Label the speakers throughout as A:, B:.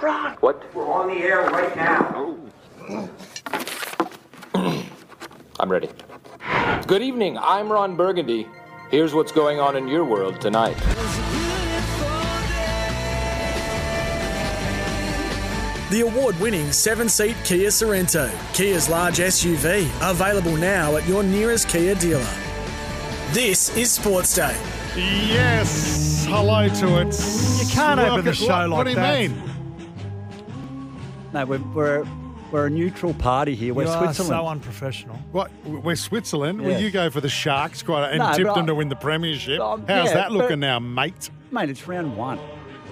A: On, Ron.
B: What?
A: We're on the air right now. Oh.
B: I'm ready. Good evening. I'm Ron Burgundy. Here's what's going on in your world tonight.
C: The award winning seven seat Kia Sorento, Kia's large SUV, available now at your nearest Kia dealer. This is Sports Day.
D: Yes, hello to it.
E: You can't open the show
D: what,
E: like
D: What do you
E: that.
D: mean?
F: No, we're, we're, we're a neutral party here. We're
E: you are
F: Switzerland.
E: so unprofessional.
D: What? We're Switzerland. Well,
F: Yeah.
D: you go for the Sharks, quite, and
F: No,
D: tipped them
F: I-
D: to win the premiership.
F: Um,
D: How's
F: yeah,
D: that looking now, mate?
F: Mate, it's round one.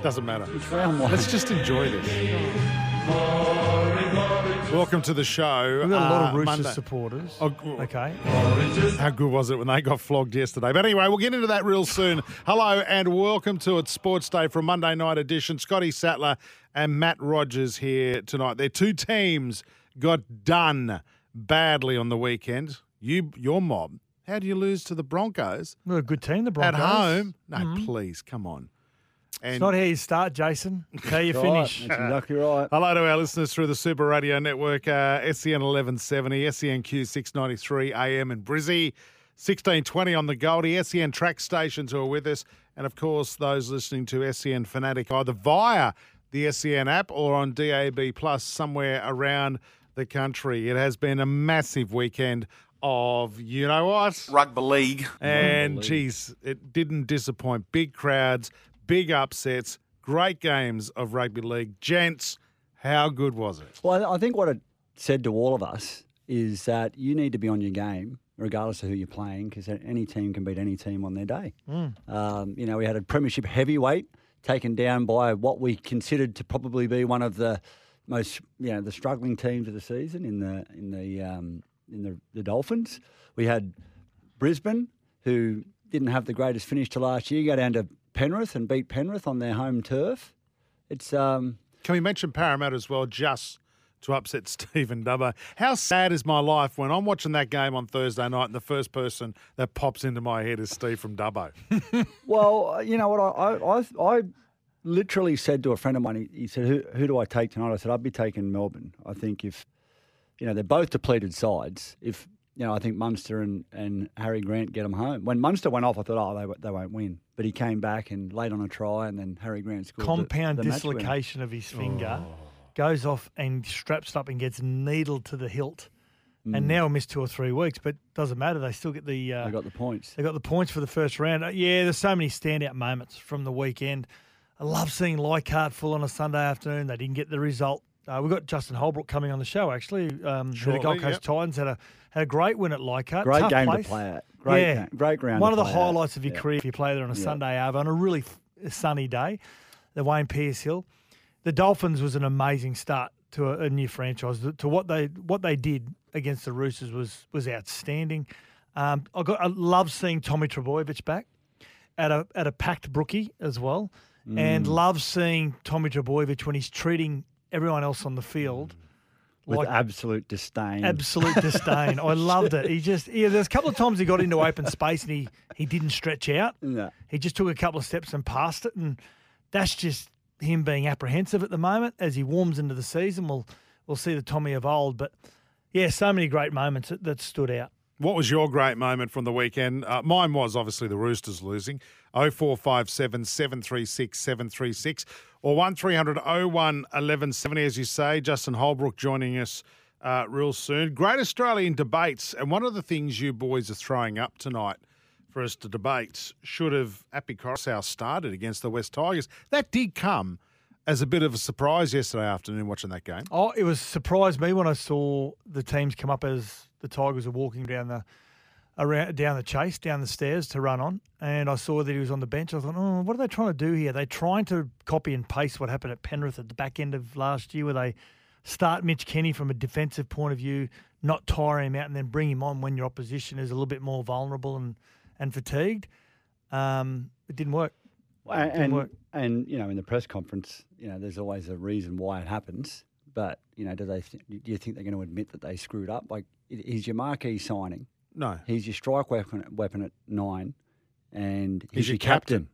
D: Doesn't matter.
F: It's round one.
D: Let's just enjoy this. Welcome to the show.
E: We've got a lot
D: uh,
E: of Roosters
D: Monday.
E: supporters.
D: Oh,
E: Okay.
D: How good was it when they got flogged yesterday? But anyway, we'll get into that real soon. Hello and welcome to it Sports Day from Monday Night Edition. Scotty Sattler and Matt Rogers here tonight. Their two teams got done badly on the weekend. You, your mob. How do you lose to the Broncos
E: They're a good team, the Broncos.
D: at home? No,
E: Mhm.
D: please, come on. And
E: It's not how you start, Jason. It's how you
F: Right,
E: finish.
F: That's exactly right.
D: Hello to our listeners through the Super Radio Network, uh, SEN 1170, SENQ 693 AM in Brizzy, 1620 on the Goldie, SEN track stations who are with us, and of course those listening to SEN Fanatic either via the SEN app or on DAB Plus somewhere around the country. It has been a massive weekend of, you know what?
G: Rugby league.
D: And geez, it didn't disappoint. Big crowds, big upsets, great games of rugby league. Gents, how good was it?
F: Well, I think what it said to all of us is that you need to be on your game, regardless of who you're playing, because any team can beat any team on their day. Um, you know, we had a premiership heavyweight taken down by what we considered to probably be one of the most, you know, the struggling teams of the season in the in the um, in the, the Dolphins. We had Brisbane, who didn't have the greatest finish to last year, go down to Penrith and beat Penrith on their home turf. It's um,
D: Can we mention Parramatta as well, just to upset Stephen Dubbo? How sad is my life when I'm watching that game on Thursday night and the first person that pops into my head is Steve from Dubbo?
F: Well, you know what? I, I, I, I literally said to a friend of mine, he, he said, who, who do I take tonight? I said, I'd be taking Melbourne. I think if, you know, they're both depleted sides. If, you know, I think Munster and, and Harry Grant get them home. When Munster went off, I thought, oh, they, they won't win. But he came back and laid on a try, and then Harry Grant scored.
E: Compound
F: the match winner.
E: dislocation of his finger.
D: Oh.
E: Goes off and straps up and gets needled to the hilt.
F: Mm.
E: And now missed two or three weeks, but doesn't matter. They still get the. Uh,
F: They got the points.
E: They got the points for the first round. Uh, Yeah, there's so many standout moments from the weekend. I love seeing Leichhardt full on a Sunday afternoon. They didn't get the result. Uh, we've got Justin Holbrook coming on the show, actually. Um, who the Gold Coast
D: yep.
E: Titans had a had a great win at Leichhardt.
F: Great
E: Tough
F: game
E: place.
F: to play at. Great,
E: yeah.
F: game, great ground.
E: One
F: to
E: of the
F: play at.
E: highlights of your
F: Yeah.
E: career if you play there on a
F: Yeah.
E: Sunday over on a really f- sunny day, the Wayne Pearce Hill. The Dolphins was an amazing start to a, a new franchise. To what they what they did against the Roosters was was outstanding. Um, I got I love seeing Tommy Trbojevic back at a at a packed brookie as well,
F: Mm.
E: and love seeing Tommy Trbojevic when he's treating everyone else on the field
F: With
E: like
F: absolute disdain.
E: absolute disdain. I loved it. He just yeah. There's a couple of times he got into open space and he he didn't stretch out.
F: Yeah.
E: He just took a couple of steps and passed it, and that's just him being apprehensive at the moment as he warms into the season. We'll we'll see the Tommy of old, but yeah, so many great moments that, that stood out.
D: What was your great moment from the weekend? Uh, mine was obviously the Roosters losing. 0457 736 736 or 1300 01 1170, as you say. Justin Holbrook joining us uh, real soon. Great Australian debates. And one of the things you boys are throwing up tonight for us to debate should have Api Koroisau started against the West Tigers. That did come as a bit of a surprise yesterday afternoon watching that game.
E: Oh, it was surprised me when I saw the teams come up as the Tigers were walking down the around down the chase, down the stairs to run on, and I saw that he was on the bench. I thought, oh, what are they trying to do here? They're trying to copy and paste what happened at Penrith at the back end of last year, where they start Mitch Kenny from a defensive point of view, not tire him out, and then bring him on when your opposition is a little bit more vulnerable and and fatigued. Um, it didn't work.
F: And,
E: Didn't
F: and,
E: work.
F: and, you know, in the press conference, you know, there's always a reason why it happens. But you know, do they? Th- do you think they're going to admit that they screwed up? Like, i- he's your marquee signing.
D: No.
F: He's your strike weapon, weapon at nine, and he's,
D: He's
F: your
D: your
F: captain.
D: captain.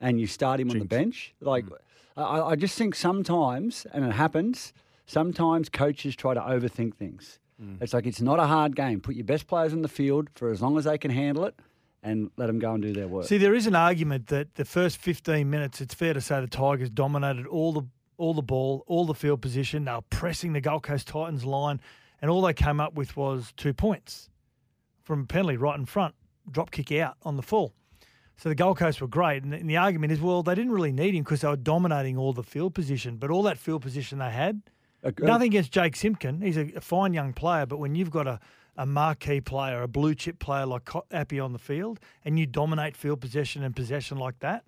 F: And you start him on the bench. Like, mm. I, I just think sometimes, and it happens. Sometimes coaches try to overthink things. Mm. It's like it's not a hard game. Put your best players on the field for as long as they can handle it, and let them go and do their work.
E: See, there is an argument that the first 15 minutes, it's fair to say the Tigers dominated all the all the ball, all the field position. They were pressing the Gold Coast Titans line, and all they came up with was two points from a penalty right in front, drop kick out on the full. So the Gold Coast were great, and the, and the argument is, well, they didn't really need him because they were dominating all the field position, but all that field position they had. Nothing against Jake Simpkin. He's a, a fine young player, but when you've got a, a marquee player, a blue chip player like Api on the field, and you dominate field possession and possession like that,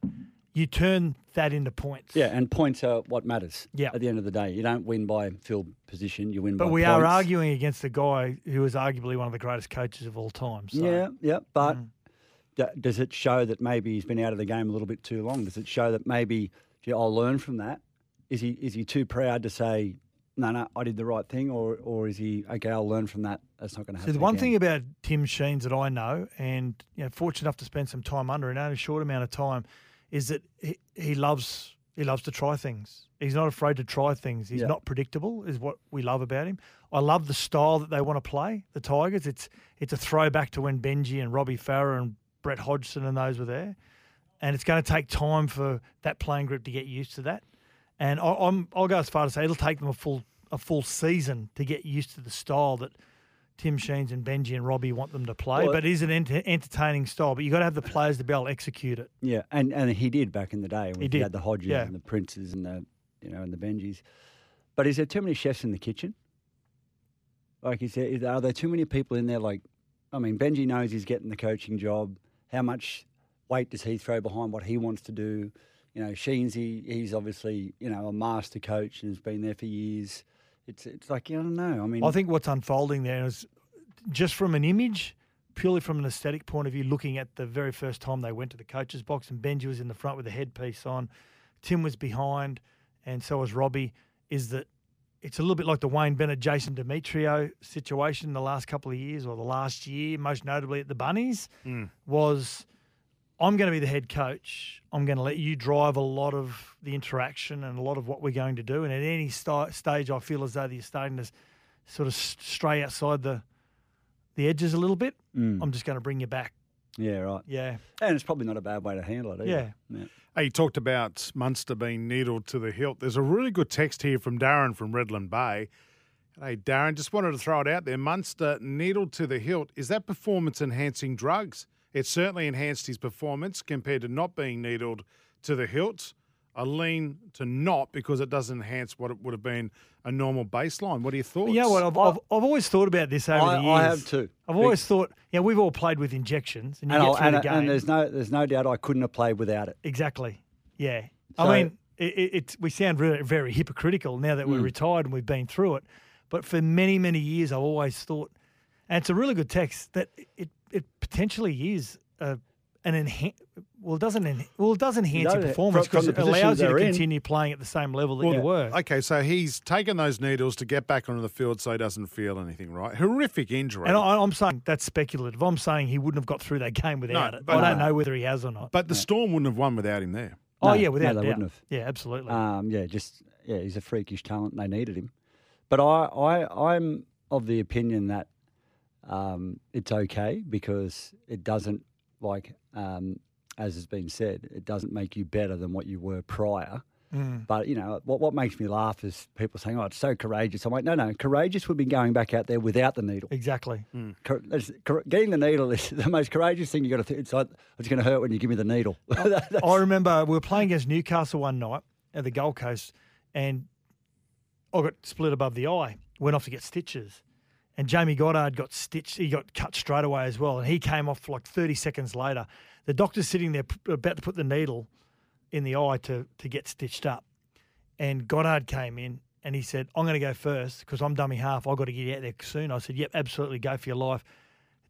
E: you turn that into points.
F: Yeah, and points are what matters.
E: Yeah.
F: At the end of the day, you don't win by field position. You win by.
E: But we are arguing against a guy who is arguably one of the greatest coaches of all time. So.
F: Yeah, yeah. But
E: Mm.
F: d- does it show that maybe he's been out of the game a little bit too long? Does it show that maybe gee, I'll learn from that? Is he is he too proud to say, no, no, I did the right thing, or or is he okay? I'll learn from that. That's not going to
E: So
F: happen.
E: the one
F: again.
E: thing about Tim Sheens that I know, and you know, fortunate enough to spend some time under in only a short amount of time, is that he, he loves he loves to try things. He's not afraid to try things. He's
F: Yeah.
E: not predictable, is what we love about him. I love the style that they want to play. The Tigers. It's it's a throwback to when Benji and Robbie Farah and Brett Hodgson and those were there, and it's going to take time for that playing group to get used to that. And I, I'm I'll go as far to say it'll take them a full a full season to get used to the style that Tim Sheens and Benji and Robbie want them to play.
F: Well-
E: but it is an enter- entertaining style. But you've got to have the players to be able to execute it.
F: Yeah, and, and he did back in the day when he,
E: did,
F: had the Hodges
E: yeah.
F: and the Princes and the you know and the Benjis. But is there too many chefs in the kitchen? Like is there, is, are there too many people in there? Like, I mean, Benji knows he's getting the coaching job. How much weight does he throw behind what he wants to do? You know, Sheensy, he's obviously you know a master coach and has been there for years. It's it's like I don't know. I mean,
E: I think what's unfolding there is just from an image, purely from an aesthetic point of view, looking at the very first time they went to the coach's box and Benji was in the front with the headpiece on, Tim was behind, and so was Robbie, is that it's a little bit like the Wayne Bennett, Jason Demetriou situation the last couple of years or the last year, most notably at the Bunnies, hmm. was I'm going to be the head coach. I'm going to let you drive a lot of the interaction and a lot of what we're going to do. And at any sta stage, I feel as though you're starting to sort of stray outside the the edges a little bit. Mm. I'm just going to bring you back.
F: yeah, right.
E: Yeah,
F: And it's probably not a bad way to handle it. Either. yeah.
D: Hey, you talked about Munster being needled to the hilt. There's a really good text here from Darren from Redland Bay. Hey, Darren, just wanted to throw it out there. Munster needled to the hilt. Is that performance enhancing drugs? It certainly enhanced his performance compared to not being needled to the hilt. I lean to not because it doesn't enhance what it would have been a normal baseline. What are your thoughts?
E: you know what? I've, I've, I've always thought about this over
F: I-
E: the years.
F: I have too.
E: I've always thought, yeah, we've all played with injections, and you
F: And,
E: get
F: I'll-
E: through
F: and,
E: the game.
F: and there's no there's no doubt I couldn't have played without it.
E: Exactly. Yeah.
F: So-
E: I mean, it, it, it's we sound very, very hypocritical now that
F: Hmm.
E: we're retired and we've been through it. But for many, many years, I've always thought, and it's a really good text that it it potentially is a, an enhan- Well, it doesn't. En- well, it does enhance
F: No,
E: your performance because it allows you to
F: they're in.
E: continue playing at the same level that you were.
D: Okay, so he's taken those needles to get back onto the field so he doesn't feel anything, right? Horrific injury.
E: And I, I'm saying that's speculative. I'm saying he wouldn't have got through that game without it.
D: but-
E: I don't know whether he has or not.
D: but the Storm wouldn't have won without him there.
E: oh
F: No,
E: yeah,
F: no,
E: without
F: they
E: doubt.
F: wouldn't have.
E: Yeah, absolutely.
F: Um, yeah, just yeah, he's a freakish talent. They needed him, but I, I I'm of the opinion that um, it's okay because it doesn't like um, as has been said, it doesn't make you better than what you were prior.
E: Mm.
F: But you know what? What makes me laugh is people saying, "Oh, it's so courageous." I'm like, "No, no, courageous would be going back out there without the needle.
E: exactly.
F: Cor- that's- cor- getting the needle is the most courageous thing you got to. Th- it's like it's going to hurt when you give me the needle. That's-
E: I remember we were playing against Newcastle one night at the Gold Coast, and I got split above the eye. Went off to get stitches, and Jamie Goddard got stitched. He got cut straight away as well, and he came off like 30 seconds later. The doctor's sitting there about to put the needle in the eye to to get stitched up, and Goddard came in and he said, "I'm going to go first because I'm dummy half. I've got to get out there soon." I said, "Yep, absolutely, go for your life."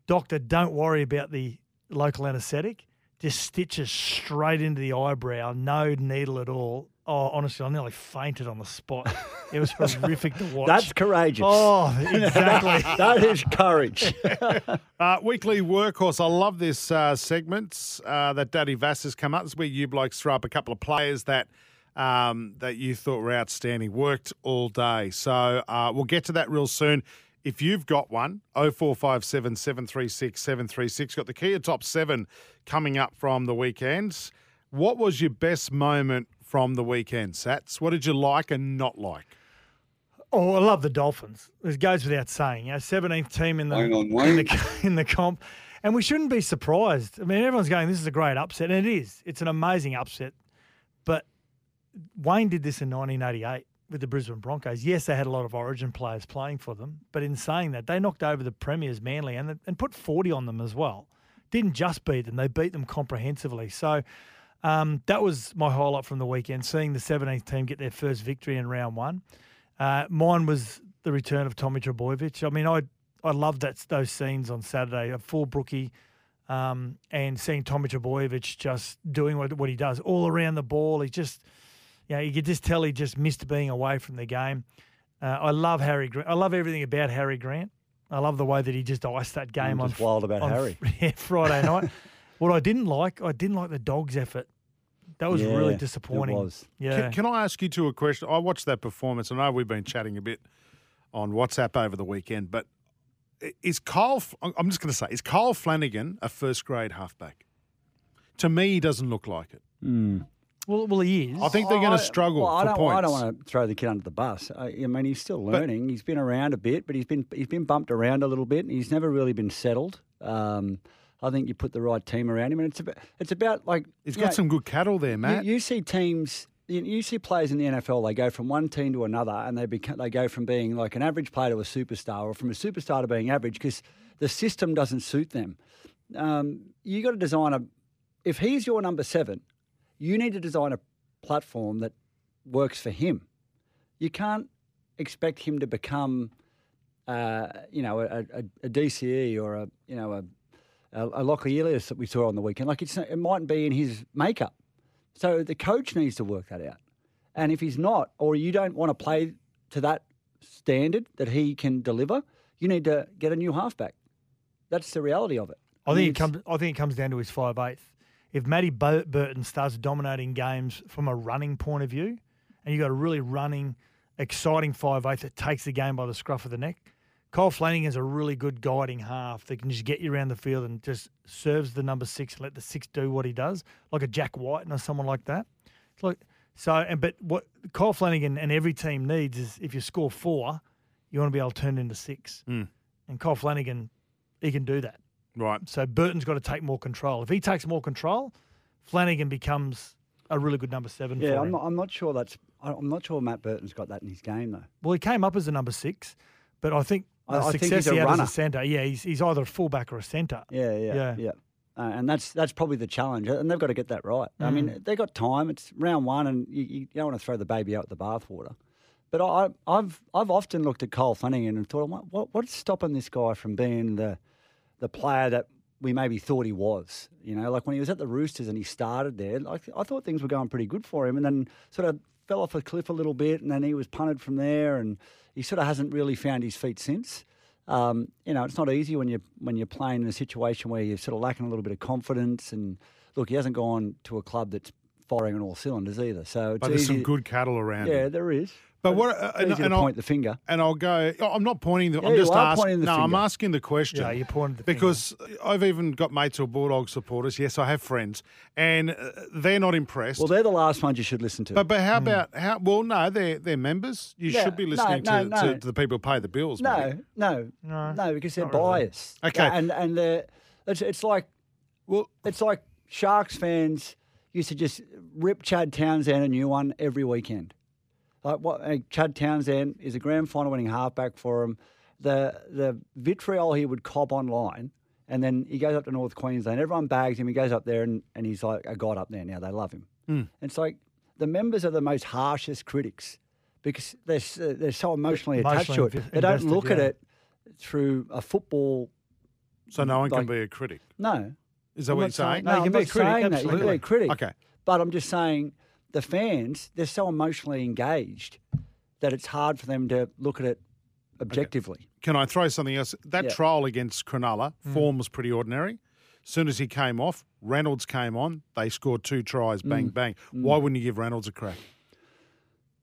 E: Doctor, don't worry about the local anaesthetic. Just stitches straight into the eyebrow, no needle at all. Oh, honestly, I nearly fainted on the spot. It was horrific to watch.
F: That's courageous.
E: Oh, exactly.
F: that is courage.
D: Uh, weekly workhorse. I love this uh, segment uh, that Daddy Vass has come up. This is where you blokes throw up a couple of players that um, that you thought were outstanding. Worked all day. So uh, we'll get to that real soon. If you've got one, 0457 736 736. Got the Kia Top 7 coming up from the weekends. What was your best moment from the weekend, Sats? What did you like and not like?
E: Oh, I love the Dolphins. It goes without saying. You know, 17th team in the,
G: on,
E: in the in the comp, and we shouldn't be surprised. I mean, everyone's going, "This is a great upset," and it is. It's an amazing upset. But Wayne did this in 1988 with the Brisbane Broncos. Yes, they had a lot of Origin players playing for them, but in saying that, they knocked over the Premiers Manly and and put 40 on them as well. Didn't just beat them; they beat them comprehensively. So. Um, that was my highlight from the weekend, seeing the 17th team get their first victory in round one. Uh, mine was the return of Tommy Trbojevic. I mean, I I loved that those scenes on Saturday of full Brookie um, and seeing Tommy Trbojevic just doing what, what he does all around the ball. He just, you know, you could just tell he just missed being away from the game. Uh, I love Harry. Grant. I love everything about Harry Grant. I love the way that he just iced that game
F: I'm
E: on
F: just wild about
E: on
F: Harry.
E: yeah, Friday night. what I didn't like, I didn't like the dogs' effort. That was really disappointing.
F: It was.
E: Yeah.
D: Can, can I ask you two a question? I watched that performance. I know we've been chatting a bit on WhatsApp over the weekend, but is Kyle? I'm just going to say, is Kyle Flanagan a first grade halfback? To me, he doesn't look like it.
E: well, well, he is.
D: I think they're going to struggle
F: well, I don't,
D: points.
F: I don't want to throw the kid under the bus. I, I mean, he's still
D: But-
F: learning. he's been around a bit, but he's been he's been bumped around a little bit. And he's never really been settled. Um, I think you put the right team around him, and it's about it's about like
D: He's
F: you
D: got
F: know,
D: some good cattle there,
F: You,
D: Matt.
F: you see teams. You, you see players in the NFL. They go from one team to another, and they become, they go from being like an average player to a superstar, or from a superstar to being average because the system doesn't suit them. Um, you got to design a. If he's your number seven, you need to design a platform that works for him. You can't expect him to become, uh, you know, a, a, a DCE or a you know a a, a Lachie Ilias that we saw on the weekend. Like it's, it mightn't be in his makeup. So the coach needs to work that out. And if he's not, or you don't want to play to that standard that he can deliver, you need to get a new halfback. That's the reality of it.
E: I think it comes. I think it comes down to his five eighth. If Matty Burton starts dominating games from a running point of view, and you got a really running, exciting five eighth that takes the game by the scruff of the neck, Kyle Flanagan's a really good guiding half that can just get you around the field and just serves the number six and let the six do what he does, like a Jack White or someone like that. It's like so, and but what Kyle Flanagan and every team needs is if you score four, you want to be able to turn it into six,
D: Mm.
E: and Kyle Flanagan, he can do that.
D: right.
E: So Burton's got to take more control. If he takes more control, Flanagan becomes a really good number seven
F: yeah,
E: for
F: I'm
E: him.
F: not, I'm not sure that's. I- I'm not sure Matt Burton's got that in his game though.
E: well, he came up as a number six, but I think the
F: I- I think he's a
E: he
F: runner.
E: as a centre, yeah, he's, he's either a fullback or a centre.
F: Yeah, yeah,
E: Yeah.
F: yeah. Uh, and that's that's probably the challenge, and they've got to get that right. I
E: Mm.
F: mean, they've got time. It's round one, and you, you don't want to throw the baby out with the bathwater. But I, I've I've often looked at Cole Flanagan and thought, what, what what's stopping this guy from being the the player that we maybe thought he was? You know, like when he was at the Roosters and he started there, like I thought things were going pretty good for him, and then sort of fell off a cliff a little bit, and then he was punted from there, and he sort of hasn't really found his feet since. Um, you know, it's not easy when you're when you're playing in a situation where you're sort of lacking a little bit of confidence. And look, he hasn't gone to a club that's firing on all cylinders either. So it's
D: But there's some good cattle around.
F: Yeah,
D: him.
F: there is.
D: But what? Uh,
F: It's
D: and,
F: easy
D: and
F: to
D: I'll,
F: point the finger.
D: and I'll go. oh, I'm not pointing. The,
F: Yeah,
D: I'm just
F: are
D: asking.
F: pointing the
D: no, I'm asking the question.
E: Yeah, you pointed the finger.
D: because I've even got mates who are Bulldog supporters. Yes, I have friends, and uh, they're not impressed.
F: Well, they're the last ones you should listen to.
D: but but how about how? Well, no, they're they're members. You
F: Yeah,
D: should be listening
F: no,
D: to,
F: no.
D: To, to the people who pay the bills.
F: no,
D: mate.
F: no,
E: No,
F: no, because they're
E: not really.
F: biased.
D: Okay.
F: and and they're it's, it's like
D: Well,
F: it's like Sharks fans used to just rip Chad Townsend a new one every weekend. Like what? Chad Townsend is a grand final winning halfback for him. the the vitriol he would cop online, and then he goes up to North Queensland. Everyone bags him. He goes up there, and, and he's like a god up there now. They love him. Hmm. And it's like the members are the most harshest critics because they're they're so emotionally attached to it. They don't look at it through a football.
D: So no one can be a critic.
F: No,
D: Is that
F: I'm
D: what you're saying?
E: No, you
F: I'm
E: can be
F: not
E: a critic,
F: saying that. You can be
E: absolutely.
F: a critic.
D: Okay.
F: But I'm just saying the fans, they're so emotionally engaged that it's hard for them to look at it objectively.
D: Can I throw something else? That
F: Yeah.
D: trial against Cronulla,
E: Mm.
D: form was pretty ordinary. As soon as he came off, Reynolds came on. They scored two tries,
E: Mm.
D: bang, bang. Why wouldn't you give Reynolds a crack?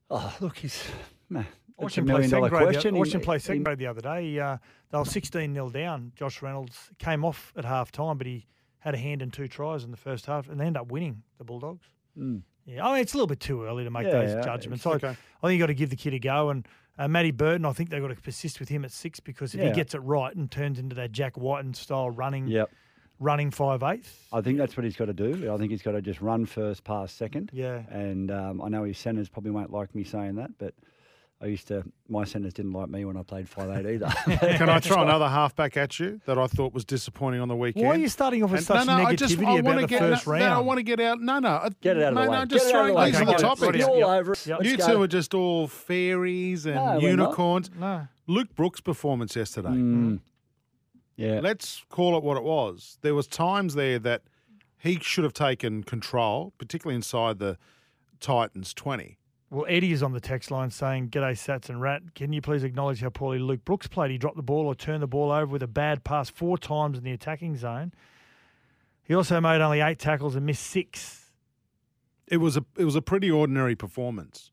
F: Oh, look, he's man,
E: I watched
F: that's a
E: him play
F: million
E: second
F: dollar
E: grade. The,
F: question.
E: I watched
F: He-
E: him play second grade the other day. Uh, they were 16 0 down. Josh Reynolds came off at half time, but he had a hand in two tries in the first half and they end up winning the Bulldogs. Yeah, I mean, it's a little bit too early to make
F: Mm. Yeah,
E: those
F: yeah,
E: judgments. I,
D: okay.
E: I think you got to give the kid a go. And uh, Matty Burton, I think they've got to persist with him at six because if
F: Yeah.
E: he gets it right and turns into that Jack Wighton style running,
F: Yep.
E: running five eighth,
F: I think that's what he's got to do. I think he's got to just run first, pass second.
E: Yeah.
F: And um, I know his centres probably won't like me saying that, but I used to. My centres didn't like me when I played five eight either.
D: Can I throw another halfback at you that I thought was disappointing on the weekend?
E: Why are you starting off with
D: And-
E: such
D: no, no, I just, I
E: about
D: wanna
E: the
D: get,
E: first
D: no,
E: round?
D: No, I want to get out. No, no.
F: Get it out of
D: no,
F: the way.
D: No, just
F: Get it out of
D: throwing
F: the way.
D: these are
E: Okay,
D: the
E: get it.
D: topics.
E: Right,
F: You're
E: Yep.
F: all over it.
E: Yep.
F: Let's
D: You
F: go.
D: two are just all fairies and
F: No,
D: unicorns.
E: no.
D: Luke Brooks' performance yesterday.
F: Mm. Yeah.
D: Let's call it what it was. There was times there that he should have taken control, particularly inside the Titans twenty.
E: Well, Eddie is on the text line saying, G'day, Sats and Rat. Can you please acknowledge how poorly Luke Brooks played? He dropped the ball or turned the ball over with a bad pass four times in the attacking zone. He also made only eight tackles and missed six.
D: It was a it was a pretty ordinary performance.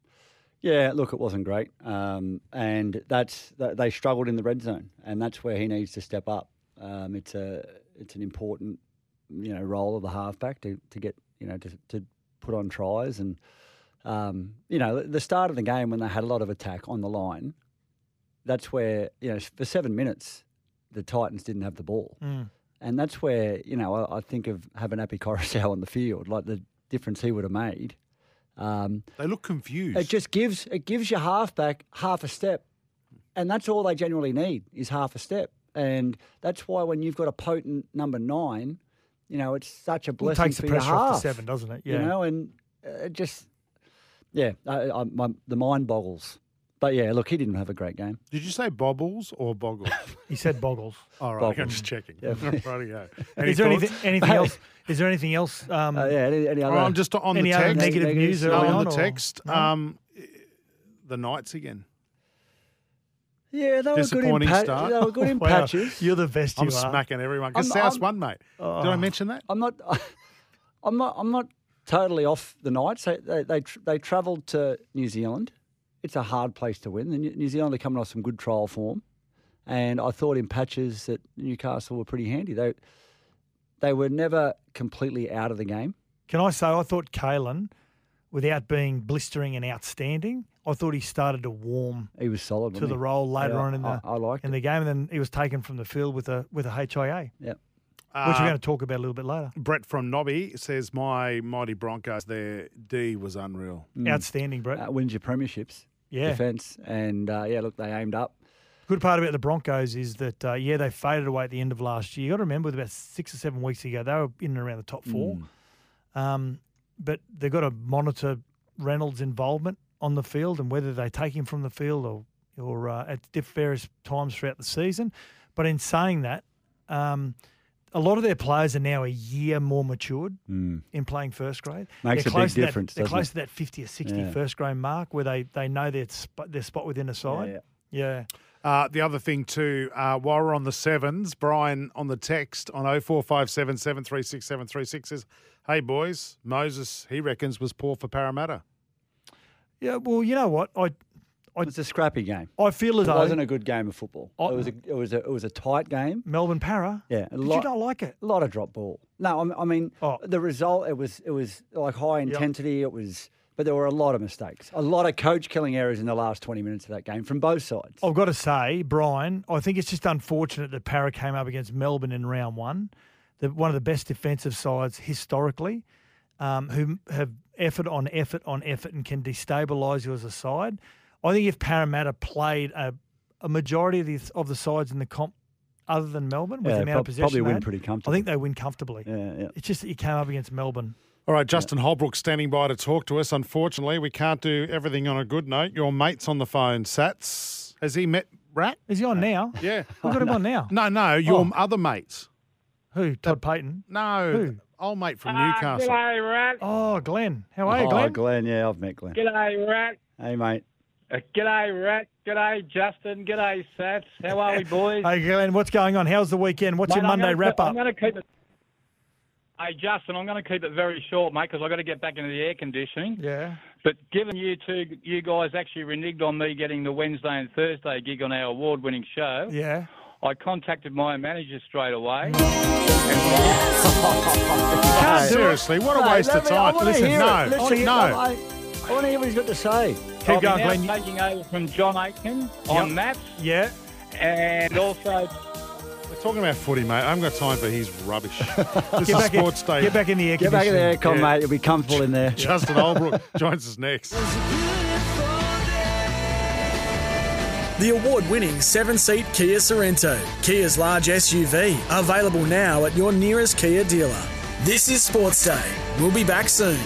F: Yeah, look, it wasn't great, um, and that's they struggled in the red zone, and that's where he needs to step up. Um, it's a it's an important you know role of the halfback to, to get you know to, to put on tries, and um, you know the start of the game when they had a lot of attack on the line, that's where you know for seven minutes the Titans didn't have the ball, and that's where you know I, I think of having Api Koroisau on the field, like the difference he would have made. Um,
D: They look confused.
F: it just gives it gives your halfback half a step, and that's all they generally need is half a step. And that's why when you've got a potent number nine, you know it's such a
E: Well, it
F: blessing
E: takes the pressure off the seven, doesn't it? Yeah.
F: You know, and uh, it just yeah, I, I, my, the mind boggles. But yeah, look, he didn't have a great game.
D: Did you say bobbles or boggles?
E: He said boggles.
D: All right, I'm just checking.
F: Yeah.
D: Rightio. Any
E: is there
D: thoughts?
E: anything, anything else? Is there anything else? Um,
F: Uh, yeah, any, any
D: Oh,
F: other?
D: I'm just on
E: any
D: the
E: other
D: text.
E: negative
F: Negatives?
E: news
F: No,
E: early
D: on
E: on?
D: the text.
E: No?
D: Um, the Knights again.
F: yeah, they were good in,
D: disappointing
F: pa-
D: start.
F: they were good in
E: Wow,
F: patches.
E: You're the best
D: I'm
E: you are.
D: smacking everyone because
F: I'm-
D: South
F: I'm-
D: won, mate. Did I mention that?
F: I'm not. I'm not. I'm not totally off the Knights. They they they, they travelled to New Zealand. It's a hard place to win. The New New Zealand are coming off some good trial form, and I thought in patches that Newcastle were pretty handy. They they were never completely out of the game.
E: Can I say I thought Kalyn, without being blistering and outstanding, I thought he started to warm
F: He was solid
E: to the
F: he?
E: role later
F: Yeah,
E: on in the
F: I, I
E: in
F: it.
E: the game, and then he was taken from the field with a with a HIA,
F: Yep.
E: Which
D: Uh,
E: we're going to talk about a little bit later.
D: Brett from Nobby says my mighty Broncos. Their D was unreal.
E: Outstanding, Brett.
F: Uh, wins your premierships.
E: Yeah.
F: Defence and uh, yeah, look, they aimed up.
E: Good part about the Broncos is that uh, yeah, they faded away at the end of last year. You got to remember, about six or seven weeks ago, they were in and around the top four. Um, but they've got to monitor Reynolds' involvement on the field and whether they take him from the field or or uh, at diff- various times throughout the season. But in saying that, um, a lot of their players are now a year more matured in playing first grade.
F: Makes
E: they're
F: a big
E: close to that-
F: difference,
E: They're close
F: it?
E: to that 50 or 60
F: Yeah.
E: first grade mark where they, they know their spot, their spot within a side.
F: yeah.
E: yeah.
D: Uh, the other thing too, uh, while we're on the sevens, Brian on the text on 0457 736 736 says, "Hey boys, Moses he reckons was poor for Parramatta."
E: Yeah, well, you know what? I
F: It was a scrappy game.
E: I feel as
F: It
E: though it
F: wasn't a good game of football.
E: I-
F: it was a it was a it was a tight game.
E: Melbourne Para.
F: Yeah, a
E: Did
F: lot-
E: you not like it?
F: A lot of drop ball. No, I mean, I mean
E: Oh.
F: the result. It was it was like high intensity. It was, but there were a lot of mistakes. A lot of coach killing errors in the last twenty minutes of that game from both sides.
E: I've got to say, Brian, I think it's just unfortunate that Para came up against Melbourne in round one, the, one of the best defensive sides historically, um, who have effort on effort on effort and can destabilise you as a side. I think if Parramatta played a, a majority of the of the sides in the comp, other than Melbourne, with
F: Yeah,
E: the amount
F: prob-
E: of possession,
F: probably
E: they
F: win
E: had,
F: pretty
E: I think they win comfortably.
F: Yeah, yeah.
E: It's just that you came up against Melbourne.
D: All right, Justin Holbrook standing by to talk to us. Unfortunately, we can't do everything on a good note. Your mate's on the phone, Sats. Has he met Rat?
E: Is he on now?
D: Yeah.
E: We've got him on now.
D: No, no, your
E: Oh.
D: other mates.
E: Who? Todd Payten.
D: No,
E: Who?
D: old mate from
G: Ah,
D: Newcastle.
G: G'day, Rat.
E: Oh, Glenn. How are you, Glenn?
F: Oh,
E: Glenn?
F: Glenn, yeah, I've met Glenn.
G: G'day, Rat.
F: Hey, mate.
G: Uh, G'day, Rat. G'day, Justin. G'day, Sats. How are we, boys?
E: Hey, Glenn. What's going on? How's the weekend? What's
G: Mate,
E: your Monday
G: gonna
E: wrap up?
G: I'm going to keep it. Hey, Justin, I'm going to keep it very short, mate, because I've got to get back into the air conditioning.
E: Yeah.
G: But given you two, you guys actually reneged on me getting the Wednesday and Thursday gig on our award-winning show,
E: Yeah.
G: I contacted my manager straight away.
D: Seriously, what a
F: Mate,
D: waste of
F: let me-
D: time. Listen,
F: hear
D: no,
F: it. Listen,
D: no.
F: I, I want to hear what he's got to say.
E: Keep
G: I'll
E: going, Glenn.
G: Taking over from John Aitken on
E: Yep.
G: maths
E: Yeah.
G: and also
D: We're talking about footy, mate. I haven't got time for his rubbish. This
E: Get
D: is
E: back, in,
D: Sports Day.
E: get back in the air
F: Get back in
E: conditioning.
F: there, con,
D: Yeah.
F: mate. You'll be comfortable in there.
D: Justin Holbrook joins us next.
C: The award winning seven seat Kia Sorento, Kia's large SUV, available now at your nearest Kia dealer. This is Sports Day. We'll be back soon.